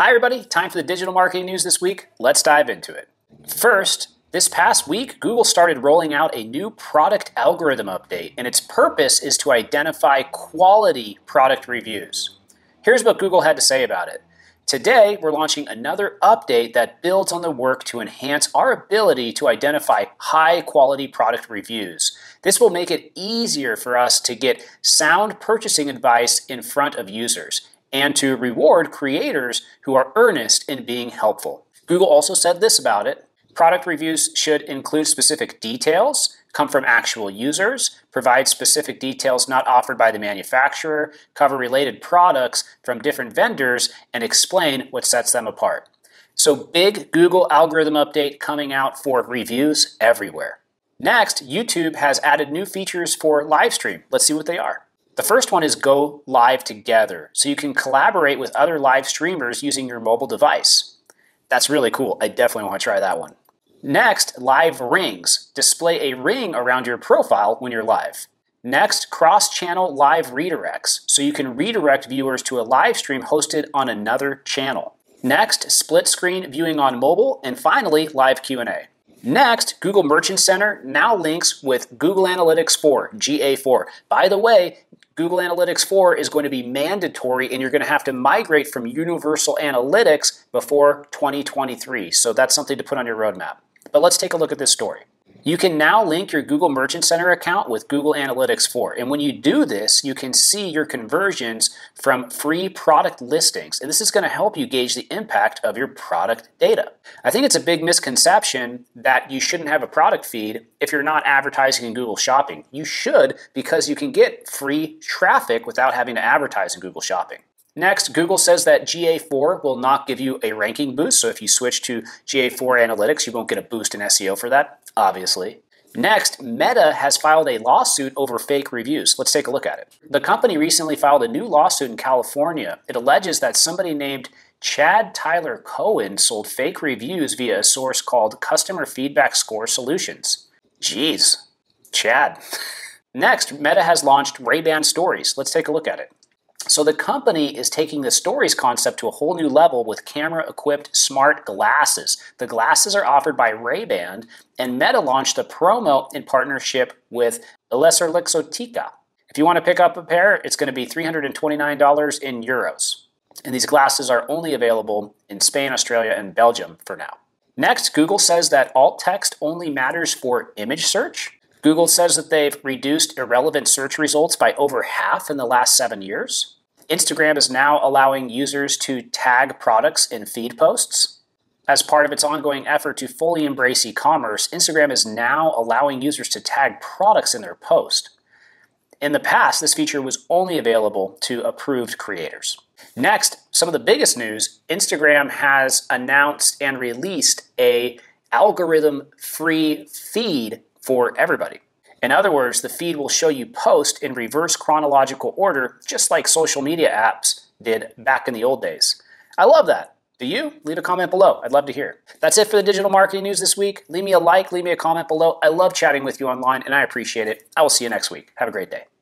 Hi, everybody. Time for the digital marketing news this week. Let's dive into it. First, this past week, Google started rolling out a new product algorithm update, and its purpose is to identify quality product reviews. Here's what Google had to say about it. Today, we're launching another update that builds on the work to enhance our ability to identify high quality product reviews. This will make it easier for us to get sound purchasing advice in front of users and to reward creators who are earnest in being helpful. Google also said this about it Product reviews should include specific details, come from actual users, provide specific details not offered by the manufacturer, cover related products from different vendors, and explain what sets them apart. So, big Google algorithm update coming out for reviews everywhere. Next, YouTube has added new features for live stream. Let's see what they are. The first one is go live together, so you can collaborate with other live streamers using your mobile device. That's really cool. I definitely want to try that one. Next, live rings. Display a ring around your profile when you're live. Next, cross channel live redirects, so you can redirect viewers to a live stream hosted on another channel. Next, split screen viewing on mobile, and finally, live Q&A. Next, Google Merchant Center now links with Google Analytics 4, GA4. By the way, Google Analytics 4 is going to be mandatory and you're going to have to migrate from Universal Analytics before 2023. So that's something to put on your roadmap. But let's take a look at this story. You can now link your Google Merchant Center account with Google Analytics 4. And when you do this, you can see your conversions from free product listings. And this is going to help you gauge the impact of your product data. I think it's a big misconception that you shouldn't have a product feed if you're not advertising in Google Shopping. You should because you can get free traffic without having to advertise in Google Shopping. Next, Google says that GA4 will not give you a ranking boost. So if you switch to GA4 Analytics, you won't get a boost in SEO for that, obviously. Next, Meta has filed a lawsuit over fake reviews. Let's take a look at it. The company recently filed a new lawsuit in California. It alleges that somebody named Chad Tyler Cohen sold fake reviews via a source called Customer Feedback Score Solutions. Jeez, Chad. Next, Meta has launched Ray-Ban Stories. Let's take a look at it. So the company is taking the stories concept to a whole new level with camera-equipped smart glasses. The glasses are offered by Ray-Ban, and Meta launched a promo in partnership with EssilorLuxottica. If you want to pick up a pair, it's going to be $329 in euros. And these glasses are only available in Spain, Australia, and Belgium for now. Next, Google says that alt text only matters for image search. Google says that they've reduced irrelevant search results by over half in the last seven years. Instagram is now allowing users to tag products in feed posts. As part of its ongoing effort to fully embrace e commerce, Instagram is now allowing users to tag products in their post. In the past, this feature was only available to approved creators. Next, some of the biggest news Instagram has announced and released a algorithm free feed for everybody. In other words, the feed will show you post in reverse chronological order, just like social media apps did back in the old days. I love that. Do you? Leave a comment below. I'd love to hear. That's it for the digital marketing news this week. Leave me a like, leave me a comment below. I love chatting with you online, and I appreciate it. I will see you next week. Have a great day.